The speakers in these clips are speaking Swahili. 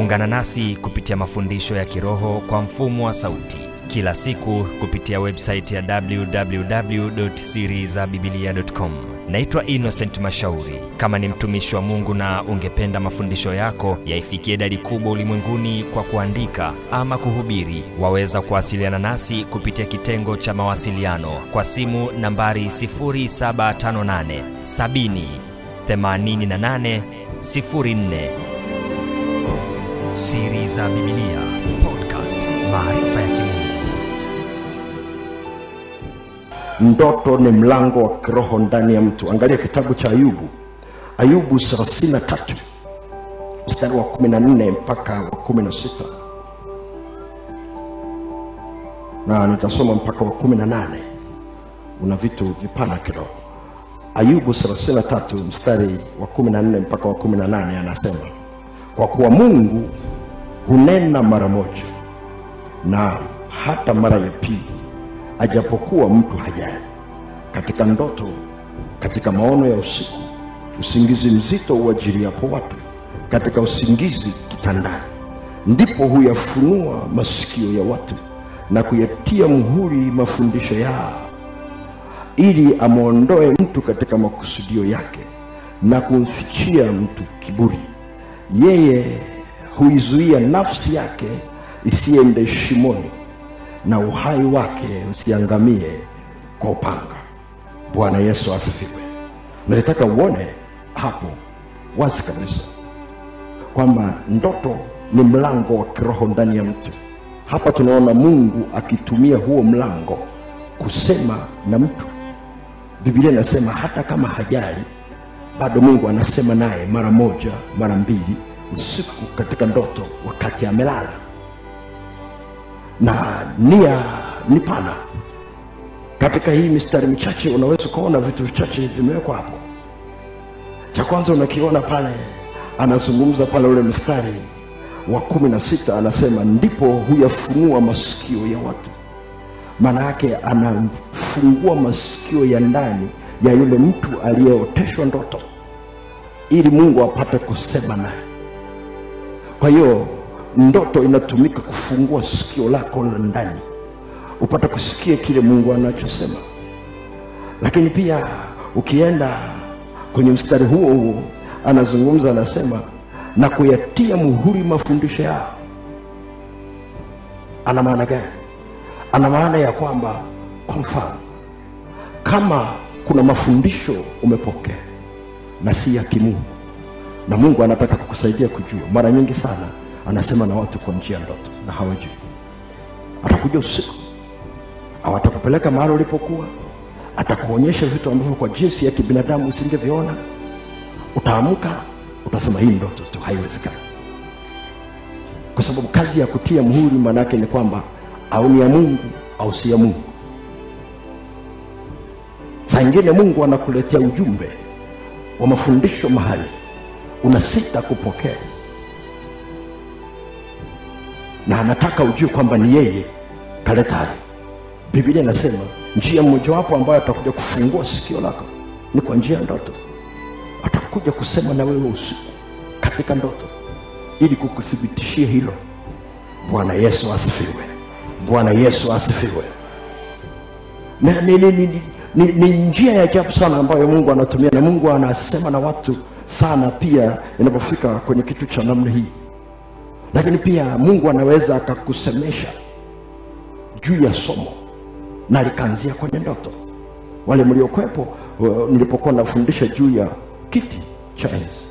Ungana nasi kupitia mafundisho ya kiroho kwa mfumo wa sauti kila siku kupitia website ya www.sirizabibilia.com. Naitwa Innocent Mashauri. Kama ni mtumishi wa Mungu na ungependa mafundisho yako yaifikie idadi kubwa ulimwenguni kwa kuandika ama kuhubiri, waweza kuwasiliana nasi kupitia kitengo cha mawasiliano kwa simu nambari 0758 70 88 04. Siri za Biblia Podcast, maarifa ya kimungu. Ndoto ni mlango wa kiroho ndani ya mtu. Angalia kitabu cha Ayubu, Ayubu 33 mstari wa 14 mpaka wa 16, na nitasoma mpaka wa 18. Una vitu vipana kidogo. Ayubu 33 mstari wa 14 mpaka wa 18, anasema kwa kuwa Mungu hunena mara moja na hata mara ya pili ajapokuwa mtu hajali, katika ndoto, katika maono ya usiku, usingizi mzito uajiriapo watu, katika usingizi kitandani, ndipo huyafunua masikio ya watu na kuyatia muhuri mafundisho yao, ili amwondoe mtu katika makusudio yake na kumfichia mtu kiburi. Yeye huizuia nafsi yake isiende shimoni na uhai wake usiangamie kwa upanga. Bwana Yesu asifiwe. Nalitaka uone hapo wazi kabisa kwamba ndoto ni mlango wa kiroho ndani ya mtu. Hapa tunaona Mungu akitumia huo mlango kusema na mtu. Biblia inasema hata kama hajali, bado Mungu anasema naye mara moja, mara mbili, usiku katika ndoto, wakati amelala na nia ni pana. Katika hii mistari michache unaweza ukaona vitu vichache vimewekwa hapo. Cha kwanza unakiona pale, anazungumza pale ule mstari wa kumi na sita anasema ndipo huyafunua masikio ya watu. Maana yake anafungua masikio ya ndani ya yule mtu aliyeoteshwa ndoto, ili Mungu apate kusema naye. Kwa hiyo ndoto inatumika kufungua sikio lako la ndani upate kusikia kile Mungu anachosema. Lakini pia ukienda kwenye mstari huo huo anazungumza, anasema na kuyatia muhuri mafundisho yao. Ana maana gani? Ana maana ya kwamba, kwa mfano, kama kuna mafundisho umepokea na si ya kimungu, na Mungu anataka kukusaidia kujua, mara nyingi sana anasema na watu kwa njia ndoto na hawajui. Atakuja usiku au atakupeleka mahali ulipokuwa, atakuonyesha vitu ambavyo kwa jinsi ya kibinadamu usingeviona. Utaamka utasema hii ndoto tu, haiwezekani, kwa sababu kazi ya kutia muhuri maana yake ni kwamba au ni ya Mungu au si ya Mungu. Saa ingine Mungu anakuletea ujumbe wa mafundisho mahali unasita kupokea na anataka ujue kwamba ni yeye kaleta hayo. Biblia inasema njia mmojawapo ambayo atakuja kufungua sikio lako ni kwa njia ya ndoto. Atakuja kusema na wewe usiku katika ndoto, ili kukuthibitishia hilo. Bwana Yesu asifiwe! Bwana Yesu asifiwe! Na ni, ni, ni, njia ya ajabu sana ambayo Mungu anatumia, na Mungu anasema na watu sana pia inapofika kwenye kitu cha namna hii lakini pia Mungu anaweza akakusemesha juu ya somo na likaanzia kwenye ndoto. Wale mliokwepo uh, nilipokuwa nafundisha juu ya kiti cha enzi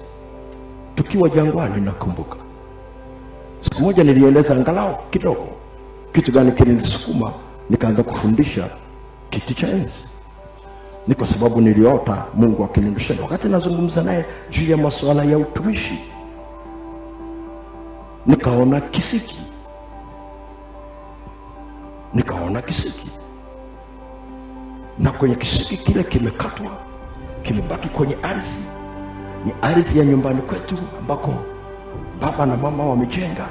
tukiwa jangwani, nakumbuka siku moja nilieleza angalau kidogo kitu gani kilinisukuma nikaanza kufundisha kiti cha enzi. Ni kwa sababu niliota Mungu akinirudisha wakati nazungumza naye juu ya masuala ya utumishi nikaona kisiki, nikaona kisiki, na kwenye kisiki kile kimekatwa, kimebaki kwenye ardhi. Ni ardhi ya nyumbani kwetu ambako baba na mama wamejenga.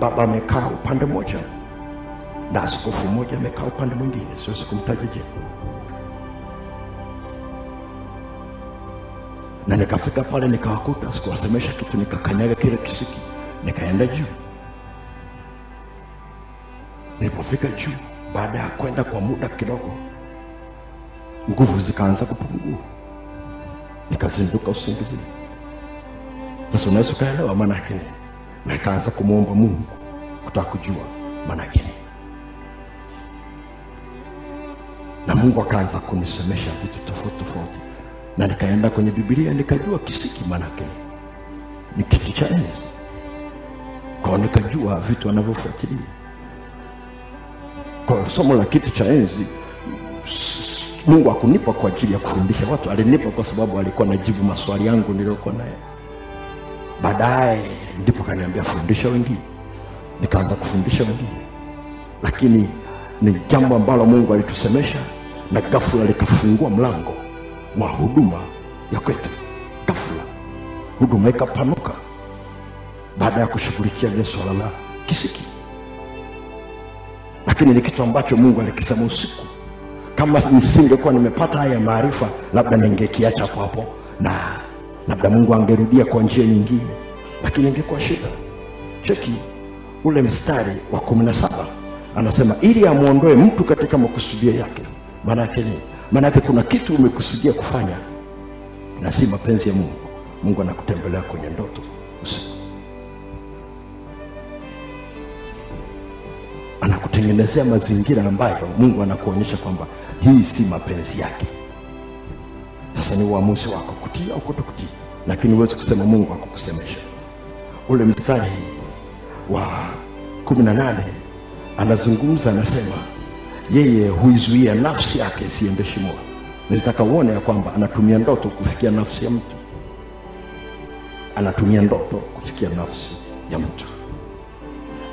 Baba amekaa upande mmoja na askofu mmoja amekaa upande mwingine, siwezi kumtaja jina. na nikafika pale nikawakuta, sikuwasemesha kitu, nikakanyaga kile kisiki, nikaenda juu. Nilipofika juu, baada ya kwenda kwa muda kidogo, nguvu zikaanza kupungua, nikazinduka usingizini. Sasa unaweza ukaelewa maana yake nini, na nikaanza kumwomba Mungu kutaka kujua maana yake nini, na Mungu akaanza kunisemesha vitu tofauti tofauti, na nikaenda kwenye Biblia nikajua kisiki manake ni kitu cha enzi. Kwao, nikajua vitu anavyofuatilia kwa somo la kitu cha enzi Mungu akunipa kwa ajili ya kufundisha watu, alinipa kwa sababu alikuwa najibu maswali yangu niliyokuwa naye. Baadaye ndipo kaniambia fundisha wengine, nikaanza kufundisha wengine, lakini ni jambo ambalo Mungu alitusemesha na ghafla likafungua mlango wa huduma ya kwetu. Ghafla huduma ikapanuka baada ya kushughulikia lile swala la kisiki lakini ni kitu ambacho Mungu alikisema usiku. Kama nisingekuwa nimepata haya maarifa, labda ningekiacha hapo hapo, na labda Mungu angerudia kwa njia nyingine, lakini ingekuwa shida. Cheki ule mstari wa kumi na saba anasema ili amwondoe mtu katika makusudio yake. Maana yake nini? Maanake kuna kitu umekusudia kufanya na si mapenzi ya Mungu. Mungu anakutembelea kwenye ndoto usiku anakutengenezea mazingira ambayo Mungu anakuonyesha kwamba hii si mapenzi yake. Sasa ni uamuzi wako kutii au kutokutii, lakini huwezi kusema Mungu akukusemesha. Ule mstari wa kumi na nane anazungumza, anasema yeye huizuia nafsi yake isiende shimoni. Nilitaka uone ya kwamba anatumia ndoto kufikia nafsi ya mtu, anatumia ndoto kufikia nafsi ya mtu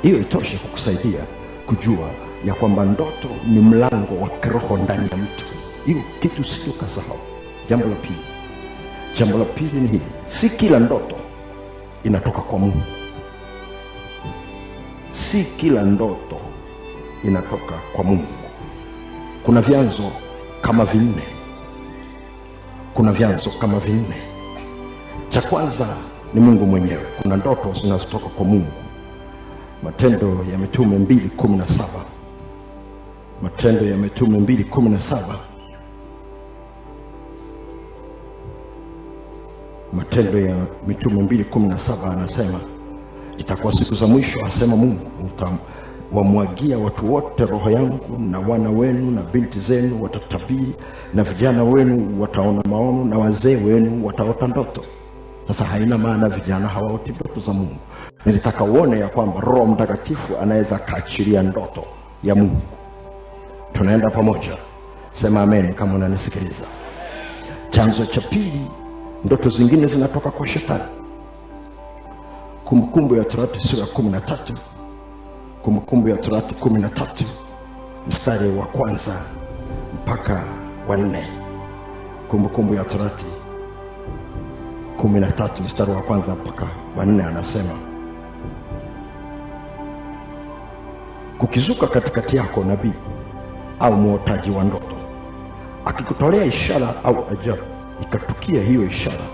hiyo itoshe kukusaidia kujua ya kwamba ndoto ni mlango wa kiroho ndani ya mtu. Hiyo kitu sio kasahau. Jambo la pili, jambo la pili ni hili, si kila ndoto inatoka kwa Mungu. Si kila ndoto inatoka kwa Mungu. Kuna vyanzo kama vinne, kuna vyanzo kama vinne. Cha kwanza ni Mungu mwenyewe. Kuna ndoto zinazotoka kwa Mungu Matendo ya Mitume mbili kumi na saba Matendo ya Mitume mbili kumi na saba Matendo ya Mitume mbili kumi na saba anasema itakuwa siku za mwisho, asema Mungu, nitawamwagia watu wote roho yangu, na wana wenu na binti zenu watatabiri, na vijana wenu wataona maono, na wazee wenu wataota ndoto. Sasa haina maana vijana hawaoti ndoto za Mungu. Nilitaka uone ya kwamba Roho Mtakatifu anaweza akaachilia ndoto ya Mungu. Tunaenda pamoja, sema amen kama unanisikiliza. Chanzo cha pili, ndoto zingine zinatoka kwa shetani. Kumbukumbu ya Torati sura ya kumi na tatu Kumbukumbu ya Torati kumi na tatu mstari wa kwanza mpaka wa nne. Kumbukumbu ya Torati kumi na tatu mstari wa kwanza mpaka wa nne anasema kukizuka katikati yako nabii au mwotaji wa ndoto akikutolea ishara au ajabu, ikatukia hiyo ishara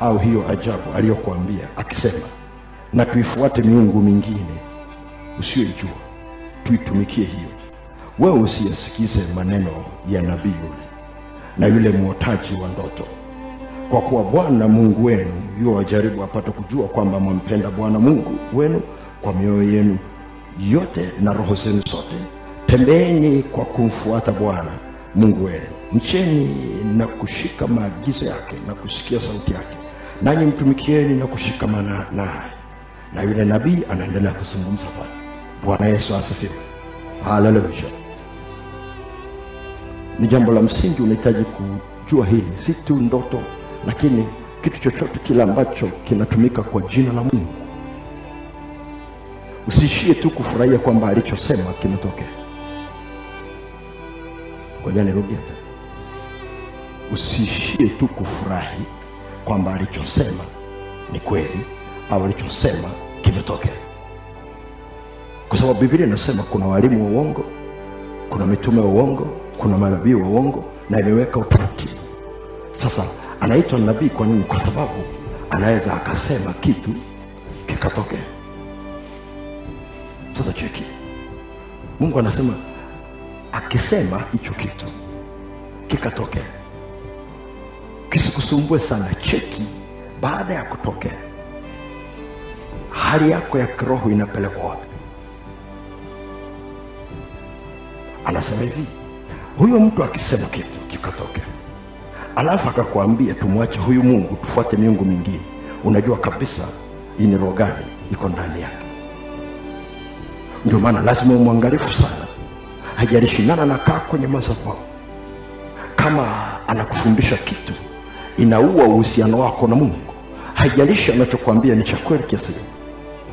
au hiyo ajabu aliyokuambia akisema, na tuifuate miungu mingine usiyoijua, tuitumikie hiyo, wewe usiyasikize maneno ya nabii yule na yule mwotaji wa ndoto, kwa kuwa Bwana Mungu wenu yuwa wajaribu apate kujua kwamba mwampenda Bwana Mungu wenu kwa mioyo yenu yote na roho zenu zote. Tembeeni kwa kumfuata Bwana Mungu wenu, mcheni na kushika maagizo yake na kusikia sauti yake, nanyi mtumikieni na kushikamana naye. Na yule nabii anaendelea kuzungumza pale. Bwana Yesu asifiwe, haleluya. Ni jambo la msingi, unahitaji kujua hili, si tu ndoto, lakini kitu chochote kile ambacho kinatumika kwa jina la Mungu. Usiishie tu kufurahia kwamba alichosema kimetokea. Ngoja nirudie tena, usiishie tu kufurahi kwamba alichosema ni kweli au alichosema kimetokea, kwa sababu Biblia inasema kuna walimu wa uongo, kuna mitume wa uongo, kuna manabii wa uongo, na imeweka utaratibu. Sasa anaitwa nabii kwa nini? Kwa sababu anaweza akasema kitu kikatokea. Sasa cheki. Mungu anasema akisema hicho kitu kikatokea. Kisikusumbue sana cheki baada ya kutokea. Hali yako ya kiroho inapelekwa wapi anasema hivi huyo mtu akisema kitu kikatokea alafu akakwambia tumwache huyu mungu tufuate miungu mingine. Unajua kabisa hii ni roho gani iko ndani yake. Ndio maana lazima umwangalifu sana. Hajalishi nani anakaa kwenye madhabahu kama anakufundisha kitu inaua uhusiano wako na mungu. Haijalishi anachokwambia ni cha kweli kiasi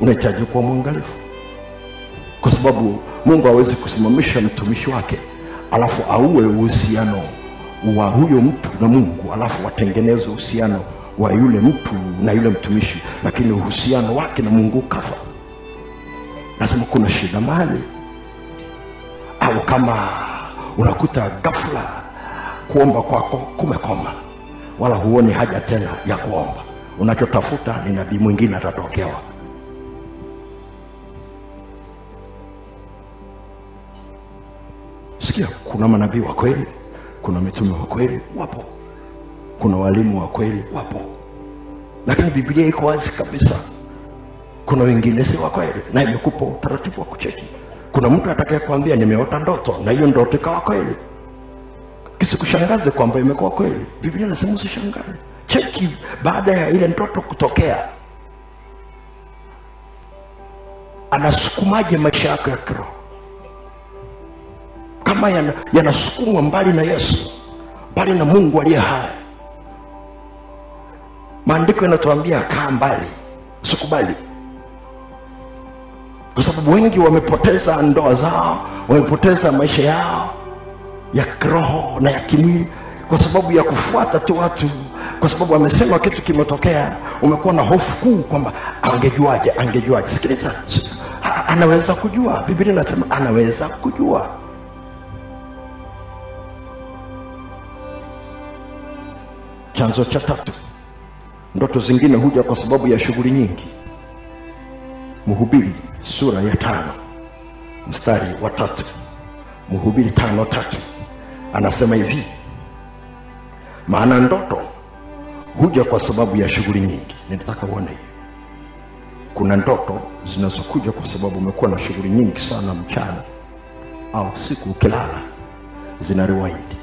unahitaji kuwa mwangalifu kwa sababu mungu hawezi kusimamisha mtumishi wake alafu auwe uhusiano wa huyo mtu na mungu alafu watengeneze uhusiano wa yule mtu na yule mtumishi lakini uhusiano wake na mungu ukafa. Lazima kuna shida mahali. Au kama unakuta ghafla kuomba kwako kumekoma wala huoni haja tena ya kuomba. Unachotafuta ni nabii mwingine atatokewa sikia kuna manabii wa kweli kuna mitume wa kweli wapo. Kuna walimu wa kweli wapo. Lakini biblia iko wazi kabisa. Kuna wengine si wa kweli na imekupa utaratibu wa kucheki. Kuna mtu atakaye kuambia nimeota ndoto na hiyo ndoto ikawa kweli. Kisikushangaze kwamba imekuwa kweli. Biblia inasema usishangae. Cheki baada ya ile ndoto kutokea. Anasukumaje maisha yako ya kiroho kama yana- yanasukumwa mbali na yesu mbali na mungu aliye hai. Maandiko yanatuambia kaa mbali usikubali. Kwa sababu wengi wamepoteza ndoa zao wamepoteza maisha yao ya kiroho na ya kimwili kwa sababu ya kufuata tu watu kwa sababu amesema kitu kimetokea umekuwa na hofu kuu kwamba angejuaje angejuaje. Sikiliza anaweza kujua. Biblia inasema anaweza kujua chanzo cha tatu. Ndoto zingine huja kwa sababu ya shughuli nyingi. Mhubiri sura ya tano. Mstari wa tatu. Mhubiri tano tatu. Anasema hivi. Maana ndoto huja kwa sababu ya shughuli nyingi. Ninataka uone hiyo. Kuna ndoto zinazokuja kwa sababu umekuwa na shughuli nyingi sana mchana au siku ukilala zina rewind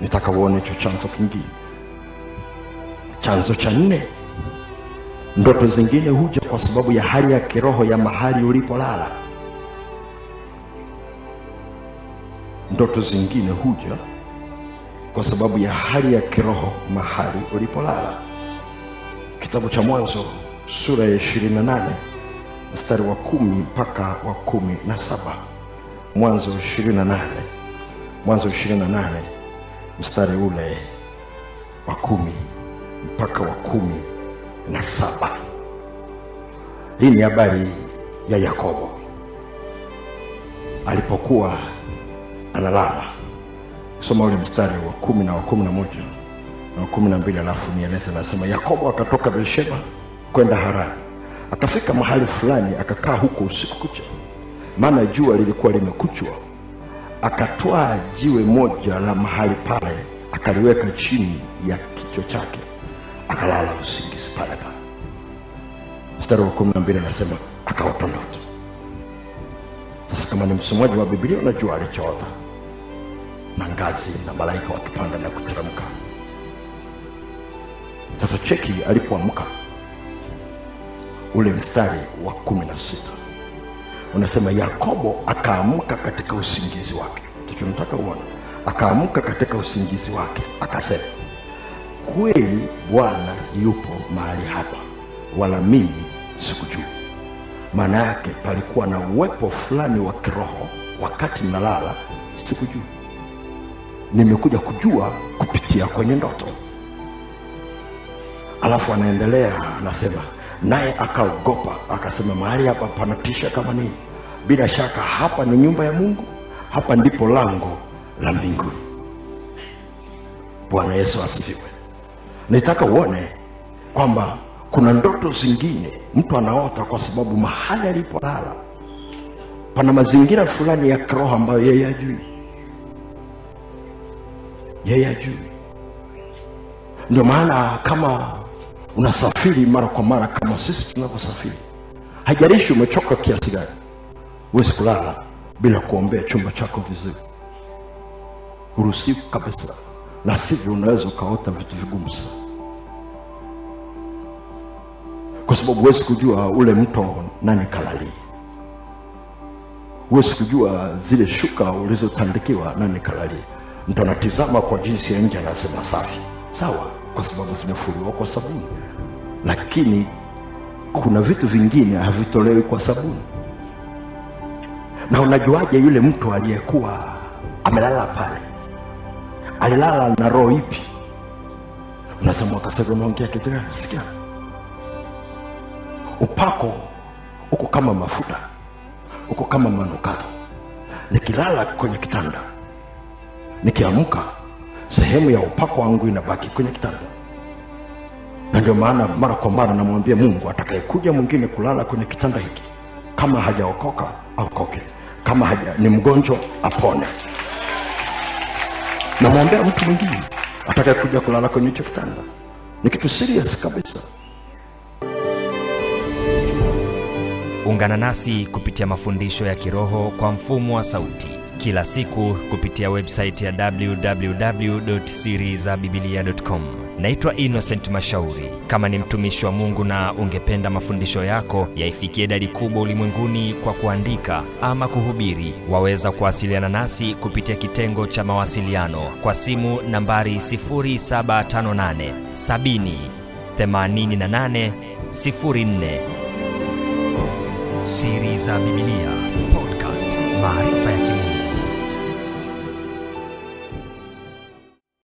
nitaka uone chanzo kingine. Chanzo cha nne ndoto zingine huja kwa sababu ya hali ya kiroho ya mahali ulipolala. Ndoto zingine huja kwa sababu ya hali ya kiroho mahali ulipolala. Kitabu cha mwanzo sura ya ishirini na nane mstari wa kumi mpaka wa kumi na saba. Mwanzo ishirini na nane. Mwanzo ishirini na nane mstari ule wa kumi mpaka wa kumi na saba. Hii ni habari ya yakobo. Alipokuwa analala. Soma ule mstari wa kumi na wa kumi na moja na wa kumi na mbili alafu nieleze nasema yakobo akatoka beersheba kwenda harani. Akafika mahali fulani akakaa huko usiku kucha. Maana jua lilikuwa limekuchwa akatwaa jiwe moja la mahali pale akaliweka chini ya kichwa chake akalala usingizi pale pale. Mstari wa kumi na mbili anasema akaota ndoto sasa kama ni msomaji wa biblia unajua alichoota. Na ngazi na malaika wakipanda na kuteremka. Sasa cheki alipoamka ule mstari wa kumi na sita unasema yakobo akaamka katika usingizi wake. Ndicho nataka uone. Akaamka katika usingizi wake akasema kweli bwana yupo mahali hapa wala mimi sikujua maana yake palikuwa na uwepo fulani wa kiroho wakati nalala sikujua nimekuja kujua kupitia kwenye ndoto. Alafu anaendelea anasema naye akaogopa akasema mahali hapa panatisha kama nini? Bila shaka hapa ni nyumba ya mungu. Hapa ndipo lango la mbinguni. Bwana yesu asifiwe. Nitaka uone kwamba kuna ndoto zingine mtu anaota kwa sababu mahali alipolala pana mazingira fulani ya kiroho ambayo yeye ajui yeye ajui ndio maana kama unasafiri mara kwa mara kama sisi tunavyosafiri. Haijalishi umechoka kiasi gani huwezi kulala bila kuombea chumba chako vizuri. Huruhusiwi kabisa na sivyo unaweza ukaota vitu vigumu sana. Kwa sababu huwezi kujua ule mto nani kalalia. Huwezi kujua zile shuka ulizotandikiwa nani kalalia. Mtu anatizama kwa jinsi ya nje anasema safi. Sawa kwa sababu zimefuliwa kwa sabuni. Lakini kuna vitu vingine havitolewi kwa sabuni. Na unajuaje yule mtu aliyekuwa amelala pale? Alilala na roho ipi? Unasema wakasema unaongea kitu gani? Sikia. Upako uko kama mafuta uko kama manukato. Nikilala kwenye kitanda nikiamka sehemu ya upako wangu inabaki kwenye kitanda. Na ndio maana mara kwa mara namwambia mungu atakayekuja mwingine kulala kwenye kitanda hiki kama hajaokoka aokoke. Kama haja, ni mgonjwa apone. Namwombea mtu mwingine atakayekuja kulala kwenye hicho kitanda ni kitu serious kabisa. Ungana nasi kupitia mafundisho ya kiroho kwa mfumo wa sauti kila siku kupitia website ya www.sirizabibilia.com. Naitwa Innocent Mashauri. Kama ni mtumishi wa Mungu na ungependa mafundisho yako yaifikie idadi kubwa ulimwenguni kwa kuandika ama kuhubiri, waweza kuwasiliana nasi kupitia kitengo cha mawasiliano kwa simu nambari 0758 70 88 04. Siri za Biblia Podcast, maarifa